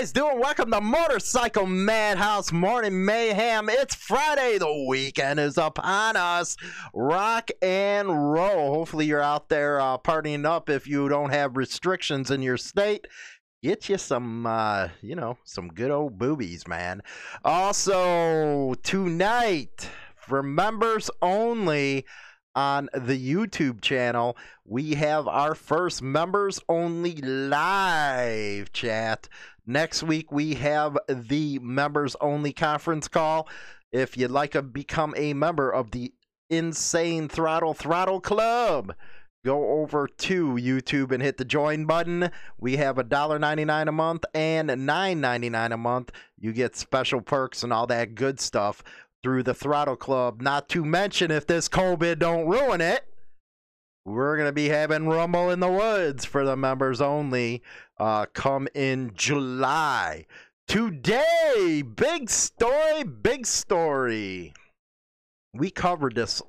guys doing? Welcome to Motorcycle Madhouse Morning Mayhem. It's Friday. The weekend is upon us. Rock and roll. Hopefully, you're out there uh, partying up if you don't have restrictions in your state. Get you some, uh, you know, some good old boobies, man. Also, tonight, for members only, on the YouTube channel, we have our first members only live chat. Next week, we have the members only conference call. If you'd like to become a member of the Insane Throttle Throttle Club, go over to YouTube and hit the join button. We have a $1.99 a month and $9.99 a month. You get special perks and all that good stuff through the Throttle Club. Not to mention, if this COVID don't ruin it, we're going to be having Rumble in the Woods for the members only uh, come in July. Today, big story, big story. We covered this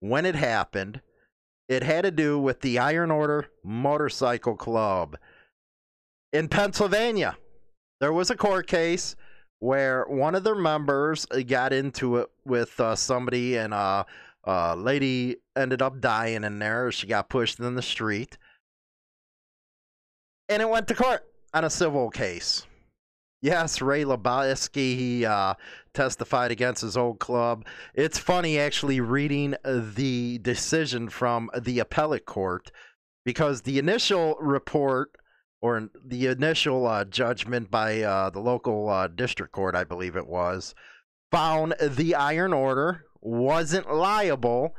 when it happened. It had to do with the Iron Order Motorcycle Club in Pennsylvania. There was a court case where one of their members got into it with uh, somebody and uh, uh, lady ended up dying in there. She got pushed in the street. And it went to court on a civil case. Yes, Ray Labaski, he uh, testified against his old club. It's funny actually reading the decision from the appellate court because the initial report or the initial uh, judgment by uh, the local uh, district court, I believe it was, found the Iron Order wasn't liable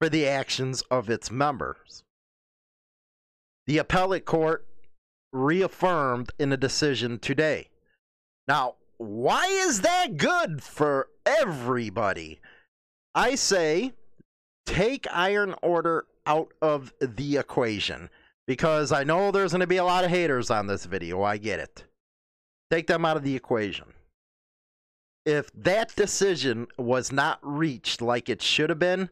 for the actions of its members. The appellate court reaffirmed in a decision today. Now, why is that good for everybody? I say take Iron Order out of the equation because I know there's going to be a lot of haters on this video. I get it. Take them out of the equation. If that decision was not reached like it should have been,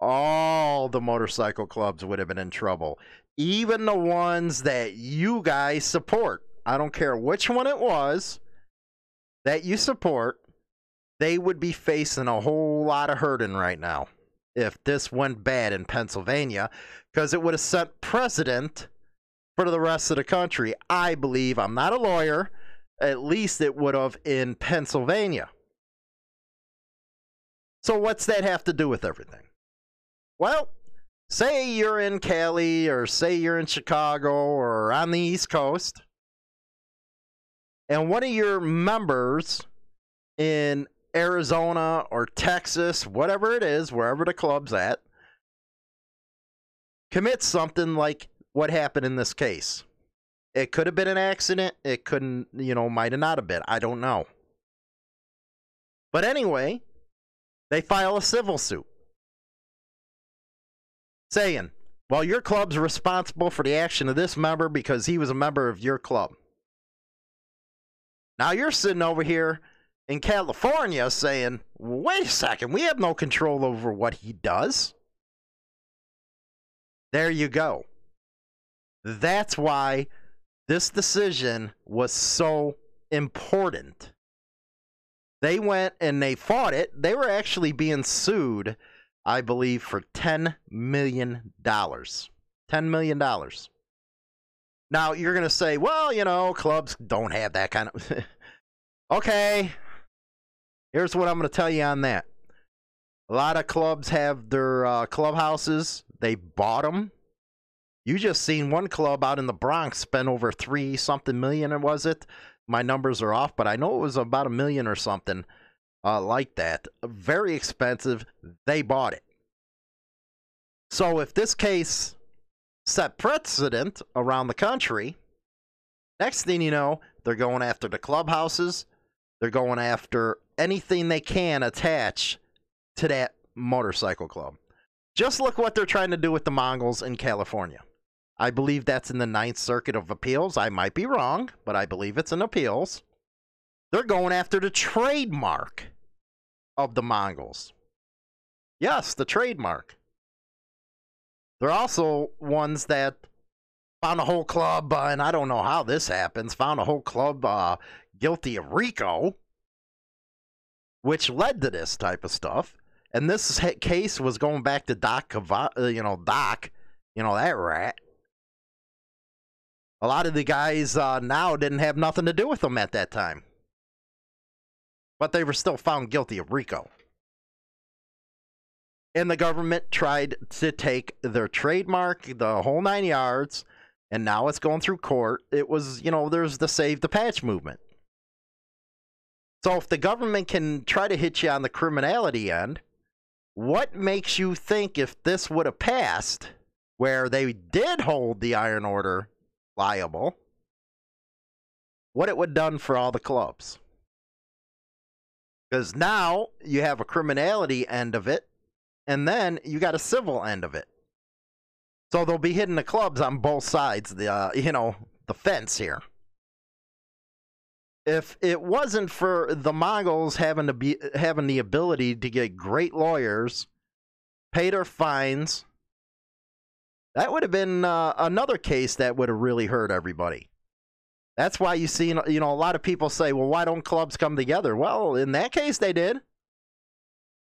all the motorcycle clubs would have been in trouble. Even the ones that you guys support. I don't care which one it was that you support, they would be facing a whole lot of hurting right now if this went bad in Pennsylvania because it would have set precedent for the rest of the country. I believe, I'm not a lawyer, at least it would have in Pennsylvania. So, what's that have to do with everything? Well, say you're in Cali or say you're in Chicago or on the East Coast, and one of your members in Arizona or Texas, whatever it is, wherever the club's at, commits something like what happened in this case. It could have been an accident. It couldn't, you know, might have not have been. I don't know. But anyway, they file a civil suit saying, well, your club's responsible for the action of this member because he was a member of your club. Now you're sitting over here in California saying, wait a second, we have no control over what he does. There you go. That's why this decision was so important. They went and they fought it. They were actually being sued, I believe, for $10 million. $10 million. Now, you're going to say, well, you know, clubs don't have that kind of. okay, Here's what I'm going to tell you on that. A lot of clubs have their uh, clubhouses. They bought them. You just seen one club out in the Bronx spend over three something million, was it? My numbers are off, but I know it was about a million or something uh, like that. Very expensive. They bought it. So if this case set precedent around the country, next thing you know, they're going after the clubhouses. They're going after anything they can attach to that motorcycle club. Just look what they're trying to do with the Mongols in California. I believe that's in the Ninth Circuit of Appeals. I might be wrong, but I believe it's in appeals. They're going after the trademark of the Mongols. Yes, the trademark. They're also ones that found a whole club, uh, and I don't know how this happens. Found a whole club uh, guilty of RICO, which led to this type of stuff. And this case was going back to Doc, uh, you know, Doc, you know that rat. A lot of the guys uh, now didn't have nothing to do with them at that time, but they were still found guilty of RICO. And the government tried to take their trademark, the whole nine yards, and now it's going through court. It was, you know, there's the save the patch movement. So if the government can try to hit you on the criminality end, what makes you think if this would have passed, where they did hold the Iron Order liable, what it would done for all the clubs? Because now you have a criminality end of it, and then you got a civil end of it. So they'll be hitting the clubs on both sides, the uh, you know, the fence here. If it wasn't for the Mongols having to be having the ability to get great lawyers, pay their fines, that would have been uh, another case that would have really hurt everybody. That's why you see, you know, a lot of people say, "Well, why don't clubs come together?" Well, in that case, they did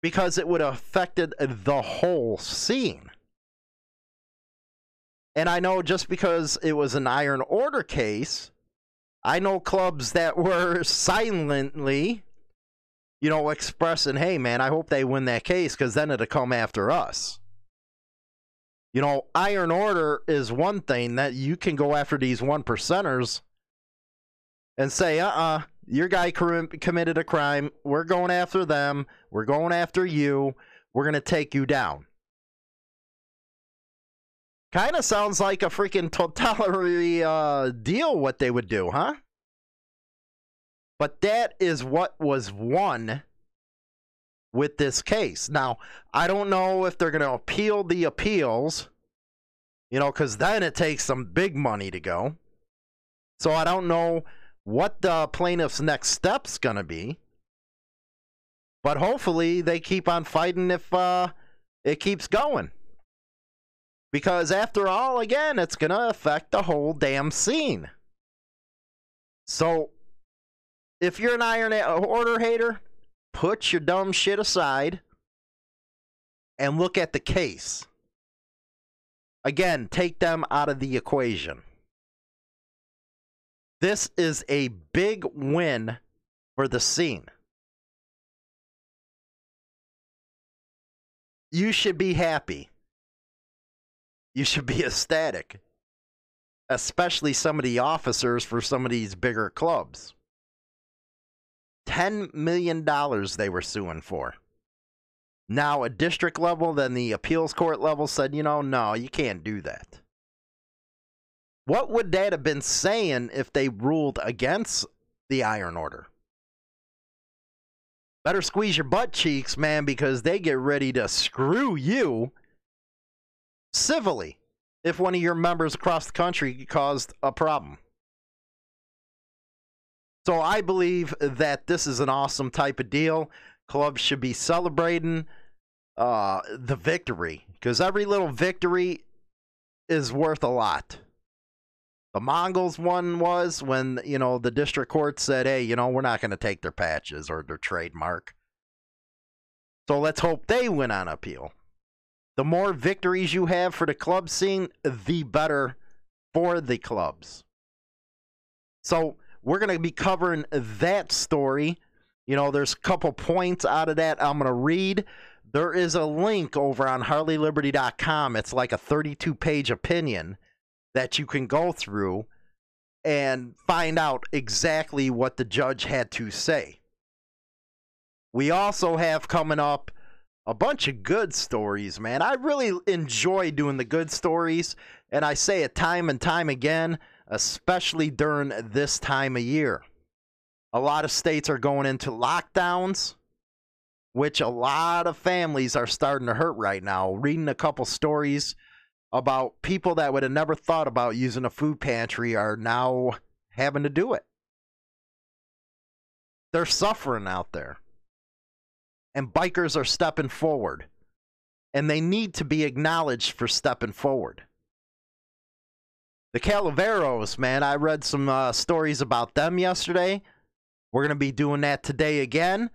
because it would have affected the whole scene. And I know just because it was an Iron Order case, I know clubs that were silently, you know, expressing, hey, man, I hope they win that case because then it'll come after us. You know, Iron Order is one thing that you can go after these one percenters and say, uh uh-uh, uh your guy committed a crime. We're going after them. We're going after you. We're going to take you down. Kind of sounds like a freaking totalitarian uh, deal what they would do, huh? But that is what was won with this case. Now, I don't know if they're going to appeal the appeals, you know, because then it takes some big money to go. So I don't know what the plaintiff's next step's going to be. But hopefully they keep on fighting if uh, it keeps going. Because after all, again, it's going to affect the whole damn scene. So, if you're an Iron Order hater, put your dumb shit aside and look at the case. Again, take them out of the equation. This is a big win for the scene. You should be happy you should be ecstatic, especially some of the officers for some of these bigger clubs. $10 million they were suing for. Now, a district level, then the appeals court level said, you know, no, you can't do that. What would that have been saying if they ruled against the Iron Order? Better squeeze your butt cheeks, man, because they get ready to screw you civilly if one of your members across the country caused a problem. So I believe that this is an awesome type of deal. Clubs should be celebrating uh, the victory because every little victory is worth a lot. The Mongols one was when, you know, the district court said, hey, you know, we're not going to take their patches or their trademark. So let's hope they win on appeal the more victories you have for the club scene, the better for the clubs. So we're going to be covering that story. You know, there's a couple points out of that I'm going to read. There is a link over on HarleyLiberty.com. It's like a 32 page opinion that you can go through and find out exactly what the judge had to say. We also have coming up a bunch of good stories, man. I really enjoy doing the good stories, and I say it time and time again, especially during this time of year. A lot of states are going into lockdowns, which a lot of families are starting to hurt right now. Reading a couple stories about people that would have never thought about using a food pantry are now having to do it. They're suffering out there and bikers are stepping forward. And they need to be acknowledged for stepping forward. The Calaveros, man, I read some uh, stories about them yesterday. We're going to be doing that today again.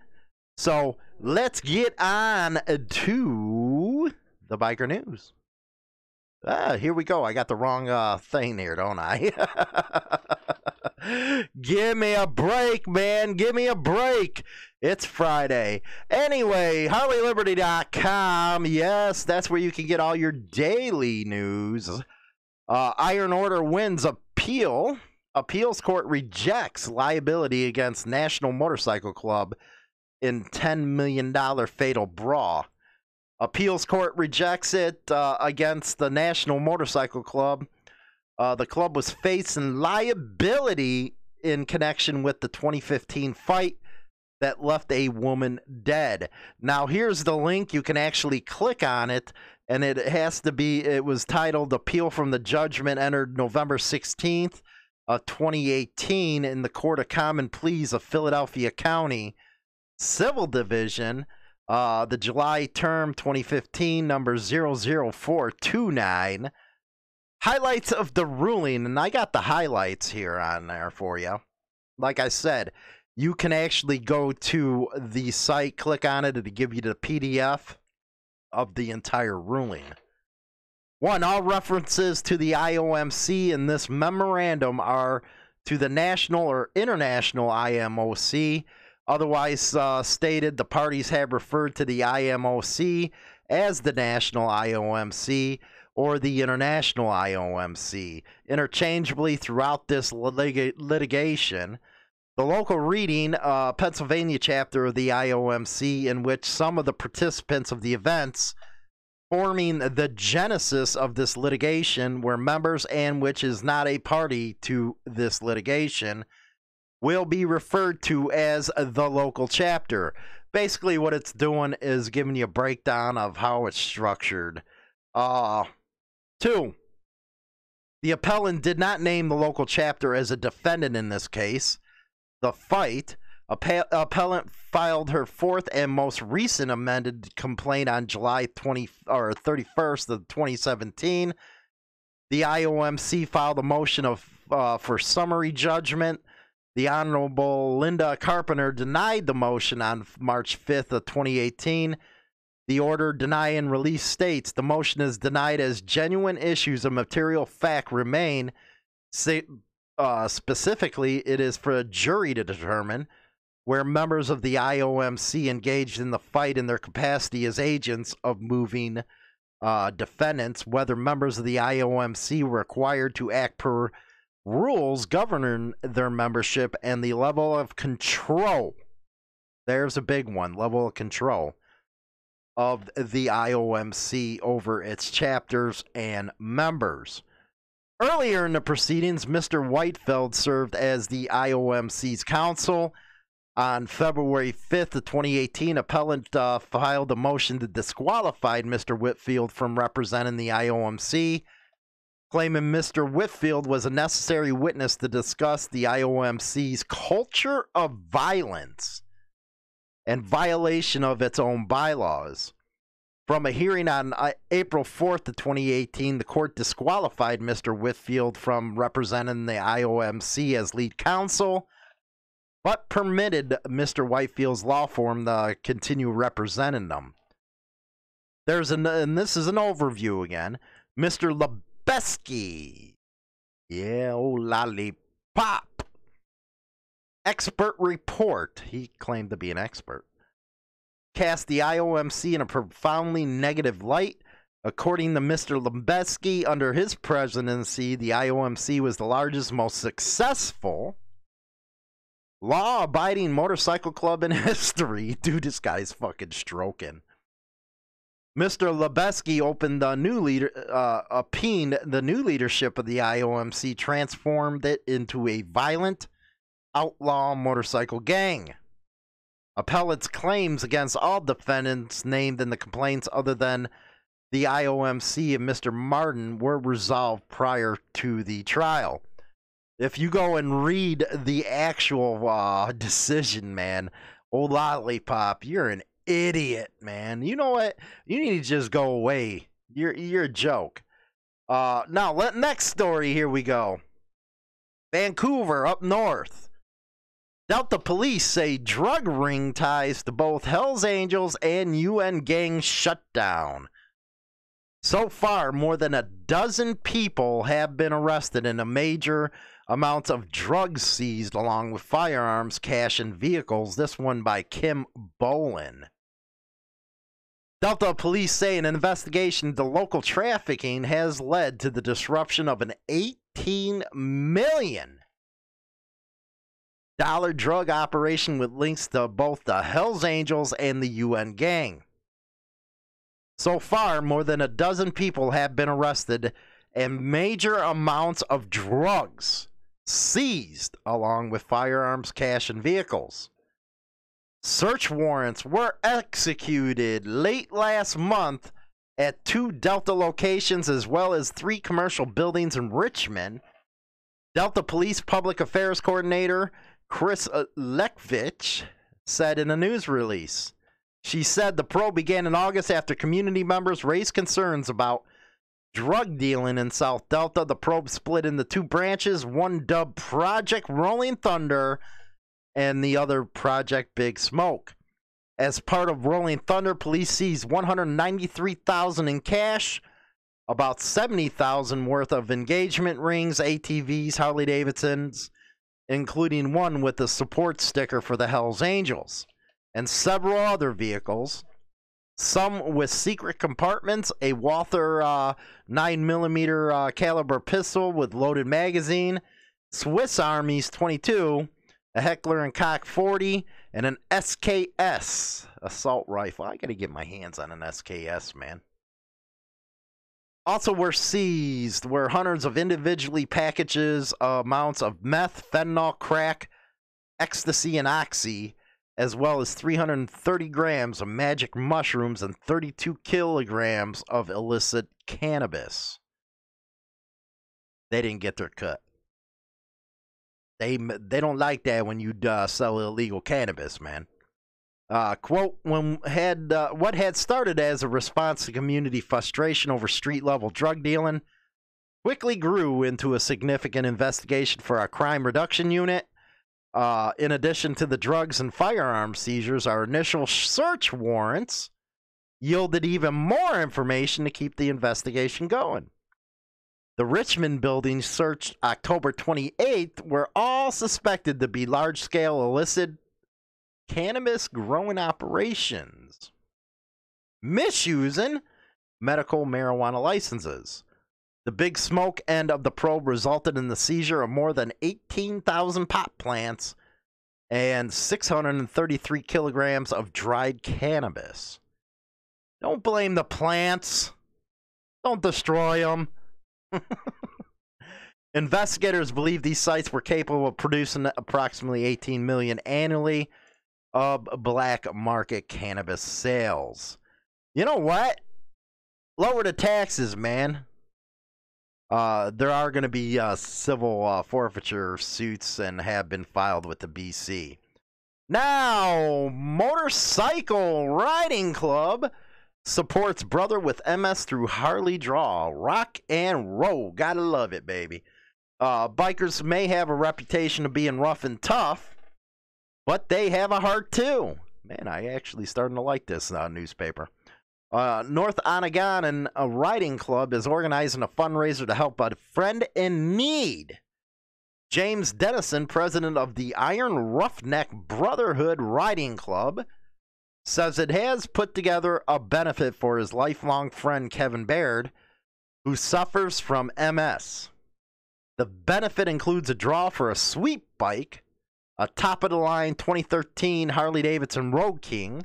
So let's get on to the biker news. Ah, here we go. I got the wrong uh, thing here, don't I? Give me a break, man. Give me a break. It's Friday. Anyway, HarleyLiberty.com. Yes, that's where you can get all your daily news. Uh, Iron Order wins appeal. Appeals court rejects liability against National Motorcycle Club in $10 million fatal brawl. Appeals court rejects it uh, against the National Motorcycle Club. Uh, the club was facing liability in connection with the 2015 fight that left a woman dead. Now, here's the link. You can actually click on it, and it has to be, it was titled Appeal from the Judgment entered November 16th, uh, 2018, in the Court of Common Pleas of Philadelphia County Civil Division. Uh, the July term 2015, number 00429. Highlights of the ruling, and I got the highlights here on there for you. Like I said, you can actually go to the site, click on it, to give you the PDF of the entire ruling. One, all references to the IOMC in this memorandum are to the national or international IMOC Otherwise uh, stated, the parties have referred to the IMOC as the National IOMC or the International IOMC interchangeably throughout this lit- litigation. The local reading, uh, Pennsylvania chapter of the IOMC, in which some of the participants of the events forming the genesis of this litigation were members and which is not a party to this litigation will be referred to as the local chapter. Basically, what it's doing is giving you a breakdown of how it's structured. Uh, two, the appellant did not name the local chapter as a defendant in this case. The fight, appellant filed her fourth and most recent amended complaint on July 20 or 31st of 2017. The IOMC filed a motion of uh, for summary judgment the Honorable Linda Carpenter denied the motion on March 5th of 2018. The order deny and release states the motion is denied as genuine issues of material fact remain. Uh, specifically, it is for a jury to determine where members of the IOMC engaged in the fight in their capacity as agents of moving uh, defendants, whether members of the IOMC were required to act per rules governing their membership and the level of control. There's a big one level of control of the IOMC over its chapters and members. Earlier in the proceedings, Mr. Whitfield served as the IOMC's counsel. On February 5th of 2018, appellant uh, filed a motion to disqualify Mr. Whitfield from representing the IOMC claiming Mr. Whitfield was a necessary witness to discuss the IOMC's culture of violence and violation of its own bylaws. From a hearing on uh, April 4th of 2018, the court disqualified Mr. Whitfield from representing the IOMC as lead counsel, but permitted Mr. Whitefield's law firm to continue representing them. There's an, and this is an overview again. Mr. Le Besky. Yeah, oh lollipop. Expert report. He claimed to be an expert. Cast the IOMC in a profoundly negative light. According to Mr. Lebesky, under his presidency, the IOMC was the largest, most successful law abiding motorcycle club in history. Dude, this guy's fucking stroking. Mr. Lebesky opened the new leader, uh, opined the new leadership of the IOMC transformed it into a violent outlaw motorcycle gang. Appellate's claims against all defendants named in the complaints, other than the IOMC and Mr. Martin, were resolved prior to the trial. If you go and read the actual uh, decision, man, old lollipop, you're an idiot, man. You know what? You need to just go away. You're you're a joke. Uh, now, let, next story. Here we go. Vancouver up north. Delta police say drug ring ties to both Hells Angels and UN gang shut down. So far, more than a dozen people have been arrested in a major amounts of drugs seized along with firearms, cash, and vehicles. This one by Kim Bolan. Delta police say an investigation into local trafficking has led to the disruption of an 18 million dollar drug operation with links to both the Hells Angels and the UN gang. So far, more than a dozen people have been arrested and major amounts of drugs seized, along with firearms, cash, and vehicles. Search warrants were executed late last month at two Delta locations as well as three commercial buildings in Richmond. Delta Police Public Affairs Coordinator Cris Leykauf said in a news release. She said the probe began in August after community members raised concerns about drug dealing in South Delta. The probe split into two branches, one dubbed Project Rolling Thunder and the other Project Big Smoke. As part of Rolling Thunder, police seized 193,000 in cash, about 70,000 worth of engagement rings, ATVs, Harley Davidsons, including one with a support sticker for the Hells Angels and several other vehicles, some with secret compartments, a Walther uh, 9mm uh, caliber pistol with loaded magazine, Swiss Army's 22, a Heckler and Koch 40, and an SKS assault rifle. I got to get my hands on an SKS, man. Also, were seized were hundreds of individually packages uh, amounts of meth, fentanyl, crack, ecstasy, and oxy, as well as 330 grams of magic mushrooms and 32 kilograms of illicit cannabis. They didn't get their cut. They they don't like that when you uh, sell illegal cannabis, man. Uh, quote: When had uh, what had started as a response to community frustration over street level drug dealing quickly grew into a significant investigation for our crime reduction unit uh, in addition to the drugs and firearms seizures, our initial search warrants yielded even more information to keep the investigation going. The Richmond buildings searched October 28th were all suspected to be large scale illicit cannabis growing operations, misusing medical marijuana licenses. The big smoke end of the probe resulted in the seizure of more than 18,000 pot plants and 633 kilograms of dried cannabis. Don't blame the plants. Don't destroy them. Investigators believe these sites were capable of producing approximately 18 million annually of black market cannabis sales. You know what? Lower the taxes, man. Uh, there are going to be uh, civil uh, forfeiture suits and have been filed with the BC. Now, Motorcycle Riding Club supports brother with MS through Harley Draw. Rock and roll. Gotta love it, baby. Uh, bikers may have a reputation of being rough and tough, but they have a heart too. Man, I actually starting to like this uh, newspaper. Uh, North Onondaga a Riding Club is organizing a fundraiser to help a friend in need. James Dennison, president of the Iron Roughneck Brotherhood Riding Club, says it has put together a benefit for his lifelong friend Kevin Baird, who suffers from MS. The benefit includes a draw for a sweep bike, a top of the line 2013 Harley Davidson Road King,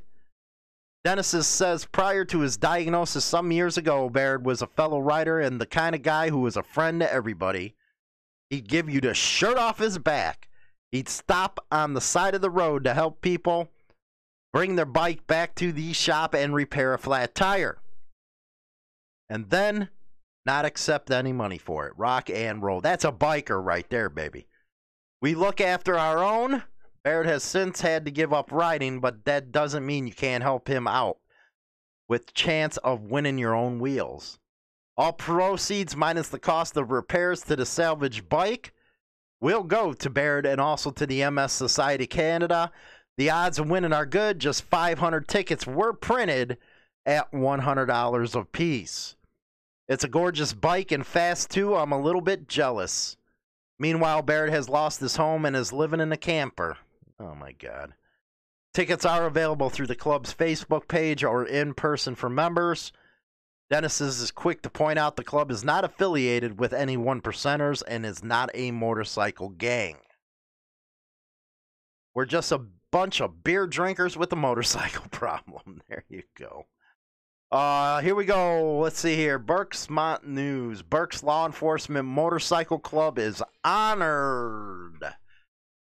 Dennis says prior to his diagnosis some years ago, Baird was a fellow rider and the kind of guy who was a friend to everybody. He'd give you the shirt off his back. He'd stop on the side of the road to help people bring their bike back to the shop and repair a flat tire. And then not accept any money for it. Rock and roll. That's a biker right there, baby. We look after our own Baird has since had to give up riding, but that doesn't mean you can't help him out with chance of winning your own wheels. All proceeds minus the cost of repairs to the salvage bike will go to Baird and also to the MS Society Canada. The odds of winning are good. Just 500 tickets were printed at $100 a piece. It's a gorgeous bike and fast too. I'm a little bit jealous. Meanwhile, Baird has lost his home and is living in a camper. Oh my God. Tickets are available through the club's Facebook page or in person for members. Dennis is quick to point out the club is not affiliated with any one percenters and is not a motorcycle gang. We're just a bunch of beer drinkers with a motorcycle problem. There you go. Uh, here we go. Let's see here. Berksmont News. Berks Law Enforcement Motorcycle Club is honored.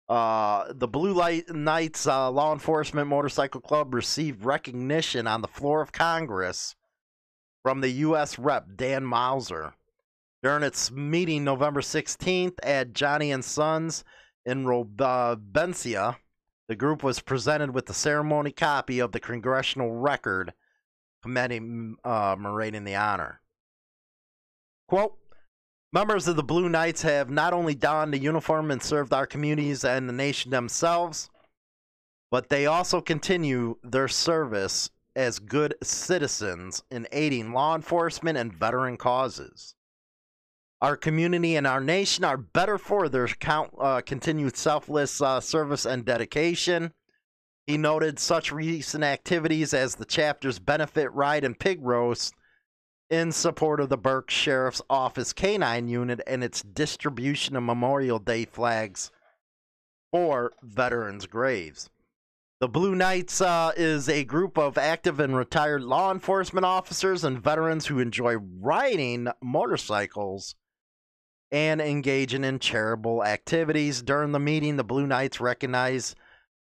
Uh, the Blue Light Knights uh, Law Enforcement Motorcycle Club received recognition on the floor of Congress from the U.S. Rep Dan Meuser during its meeting November 16th at Johnny and Sons in Robesonia. The group was presented with the ceremony copy of the congressional record commending uh, the honor. Quote, Members of the Blue Knights have not only donned the uniform and served our communities and the nation themselves, but they also continue their service as good citizens in aiding law enforcement and veteran causes. Our community and our nation are better for their count, uh, continued selfless uh, service and dedication. He noted such recent activities as the chapter's benefit ride and pig roast in support of the Berks Sheriff's Office Canine Unit and its distribution of Memorial Day flags for veterans' graves. The Blue Knights uh, is a group of active and retired law enforcement officers and veterans who enjoy riding motorcycles and engaging in charitable activities. During the meeting, the Blue Knights recognize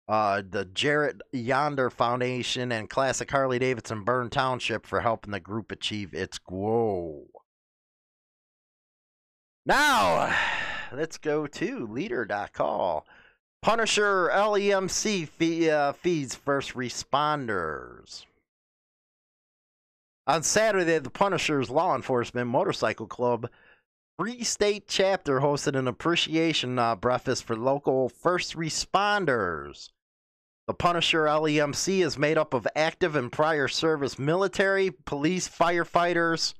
uh, the Jarrett Yonder Foundation and Classic Harley Davidson Bern Township for helping the group achieve its goal. Now, let's go to leader.call. Punisher LEMC fee, uh, feeds first responders. On Saturday, the Punisher's Law Enforcement Motorcycle Club Free State chapter hosted an appreciation uh, breakfast for local first responders. The Punisher LEMC is made up of active and prior service military, police, firefighters,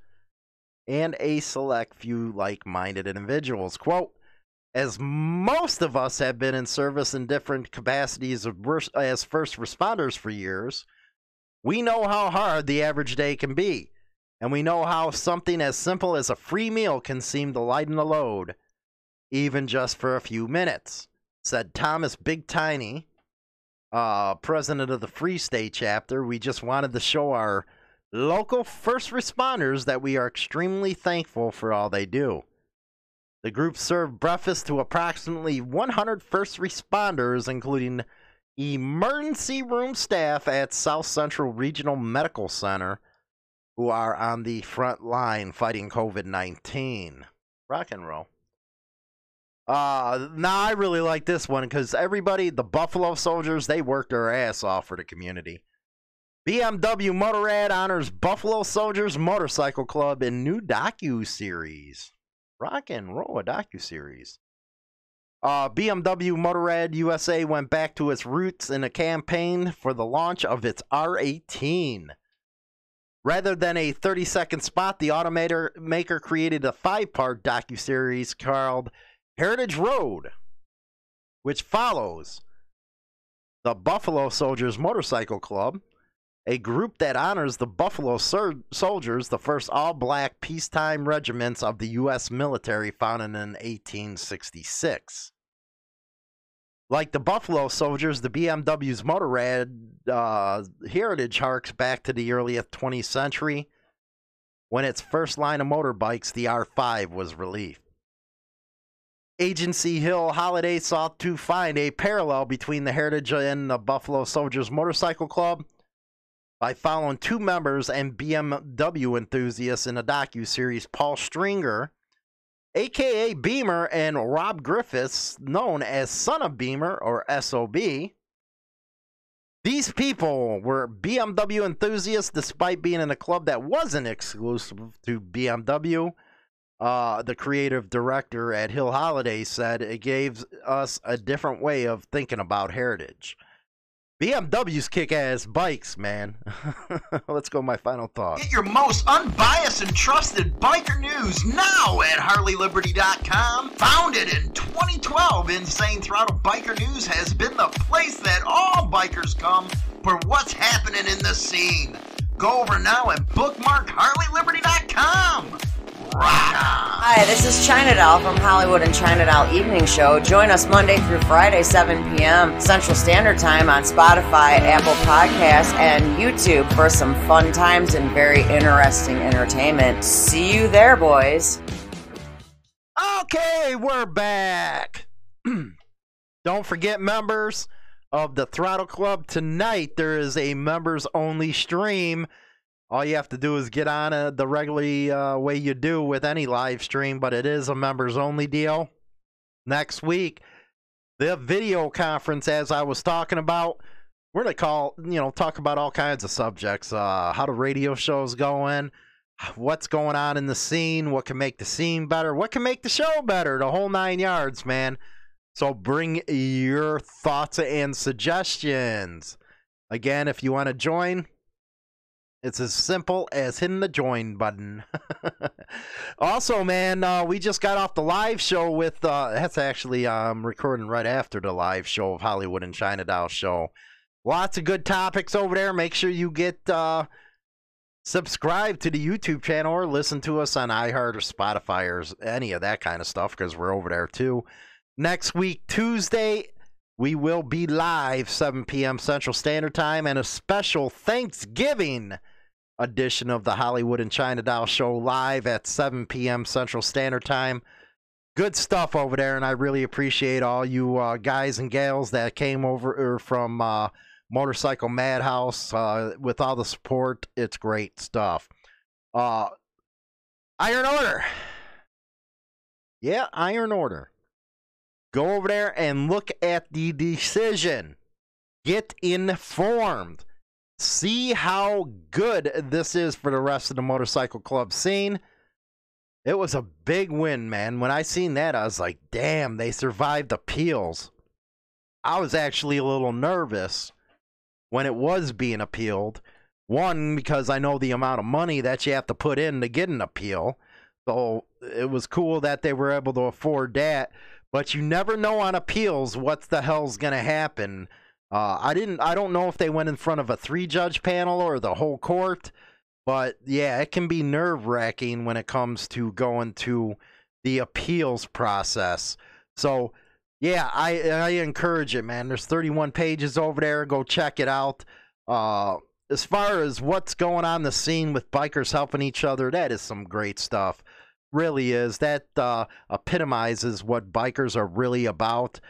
and a select few like minded individuals. Quote, as most of us have been in service in different capacities as first responders for years, we know how hard the average day can be. And we know how something as simple as a free meal can seem to lighten the load, even just for a few minutes, said Thomas Big Tiny, uh, president of the Free State chapter, we just wanted to show our local first responders that we are extremely thankful for all they do. The group served breakfast to approximately 100 first responders, including emergency room staff at South Central Regional Medical Center, who are on the front line fighting COVID 19. Rock and roll. Uh, now I really like this one because everybody, the Buffalo Soldiers, they worked their ass off for the community. BMW Motorrad honors Buffalo Soldiers Motorcycle Club in new docu series. Rock and roll a docu series. Uh, BMW Motorrad USA went back to its roots in a campaign for the launch of its R18. Rather than a 30 second spot, the automaker maker created a five part docu series called Heritage Road, which follows the Buffalo Soldiers Motorcycle Club, a group that honors the Buffalo Sur- Soldiers, the first all black peacetime regiments of the U.S. military founded in 1866. Like the Buffalo Soldiers, the BMW's Motorrad uh, heritage harks back to the early 20th century when its first line of motorbikes, the R5, was released. Agency Hill Holliday sought to find a parallel between the Heritage and the Buffalo Soldiers Motorcycle Club by following two members and BMW enthusiasts in a docu-series, Paul Stringer, aka Beamer, and Rob Griffiths, known as Son of Beamer or SOB. These people were BMW enthusiasts despite being in a club that wasn't exclusive to BMW. Uh, the creative director at Hill Holliday said it gave us a different way of thinking about heritage. BMW's kick ass bikes, man. Let's go, my final thought. Get your most unbiased and trusted biker news now at HarleyLiberty.com. Founded in 2012, Insane Throttle Biker News has been the place that all bikers come for what's happening in the scene. Go over now and bookmark HarleyLiberty.com. Hi, this is China Doll from Hollywood and China Doll Evening Show. Join us Monday through Friday, 7 p.m. Central Standard Time on Spotify, Apple Podcasts, and YouTube for some fun times and very interesting entertainment. See you there, boys. Okay, we're back. Don't forget, members of the Throttle Club, tonight there is a members only stream all you have to do is get on uh, the regular uh, way you do with any live stream, but it is a members only deal. Next week, the video conference, as I was talking about, we're gonna call, you know, talk about all kinds of subjects. Uh, how the radio show's going, what's going on in the scene, what can make the scene better, what can make the show better, the whole nine yards, man. So bring your thoughts and suggestions. Again, if you want to join, it's as simple as hitting the join button. also, man, uh, we just got off the live show with. Uh, that's actually um, recording right after the live show of Hollywood and China Doll show. Lots of good topics over there. Make sure you get uh, subscribe to the YouTube channel or listen to us on iHeart or Spotify or any of that kind of stuff because we're over there too. Next week, Tuesday, we will be live 7 p.m. Central Standard Time and a special Thanksgiving edition of the Hollywood and China Doll Show live at 7 p.m. Central Standard Time. Good stuff over there, and I really appreciate all you uh, guys and gals that came over er, from uh, Motorcycle Madhouse uh, with all the support. It's great stuff. Uh, Iron Order. Yeah, Iron Order. Go over there and look at the decision. Get informed see how good this is for the rest of the motorcycle club scene. It was a big win, man. When I seen that, I was like, damn, they survived appeals. I was actually a little nervous when it was being appealed. One, because I know the amount of money that you have to put in to get an appeal. So it was cool that they were able to afford that. But you never know on appeals what the hell's going to happen uh, I didn't. I don't know if they went in front of a three-judge panel or the whole court, but yeah, it can be nerve-wracking when it comes to going to the appeals process. So yeah, I I encourage it, man. There's 31 pages over there. Go check it out. Uh, as far as what's going on the scene with bikers helping each other, that is some great stuff. Really is. That uh, epitomizes what bikers are really about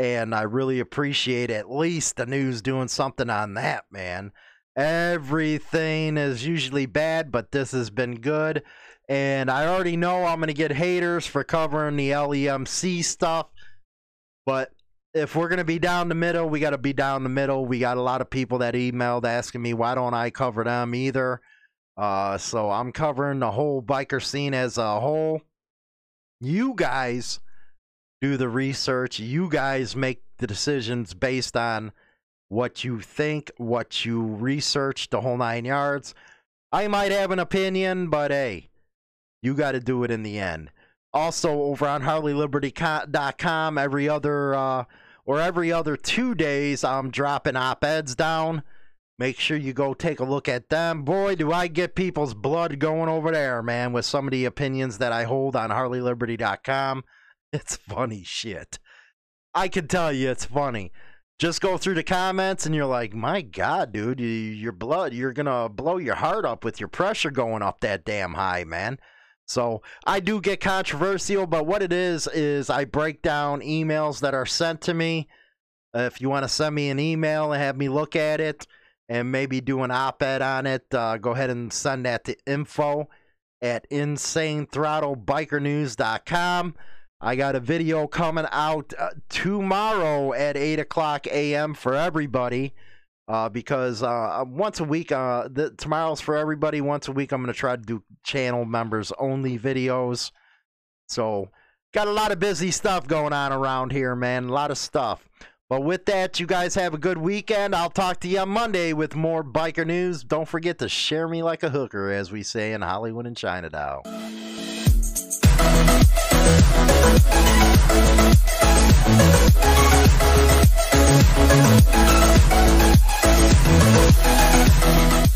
and I really appreciate at least the news doing something on that, man. Everything is usually bad, but this has been good. And I already know I'm going to get haters for covering the LEMC stuff. But if we're going to be down the middle, we got to be down the middle. We got a lot of people that emailed asking me, why don't I cover them either? Uh, so I'm covering the whole biker scene as a whole. You guys do the research. You guys make the decisions based on what you think, what you research, the whole nine yards. I might have an opinion, but hey, you got to do it in the end. Also, over on HarleyLiberty.com, every other uh, or every other two days, I'm dropping op eds down. Make sure you go take a look at them. Boy, do I get people's blood going over there, man, with some of the opinions that I hold on HarleyLiberty.com. It's funny shit. I can tell you it's funny. Just go through the comments and you're like, my God, dude, your blood, you're going to blow your heart up with your pressure going up that damn high, man. So I do get controversial, but what it is, is I break down emails that are sent to me. if you want to send me an email and have me look at it and maybe do an op ed on it, uh, go ahead and send that to info at insanethrottlebikernews.com. I got a video coming out uh, tomorrow at 8 o'clock a.m. for everybody. uh, because uh, once a week, uh, the, tomorrow's for everybody. Once a week, I'm going to try to do channel members only videos. So, got a lot of busy stuff going on around here, man. A lot of stuff. But with that, you guys have a good weekend. I'll talk to you on Monday with more biker news. Don't forget to share me like a hooker, as we say in Hollywood and China now.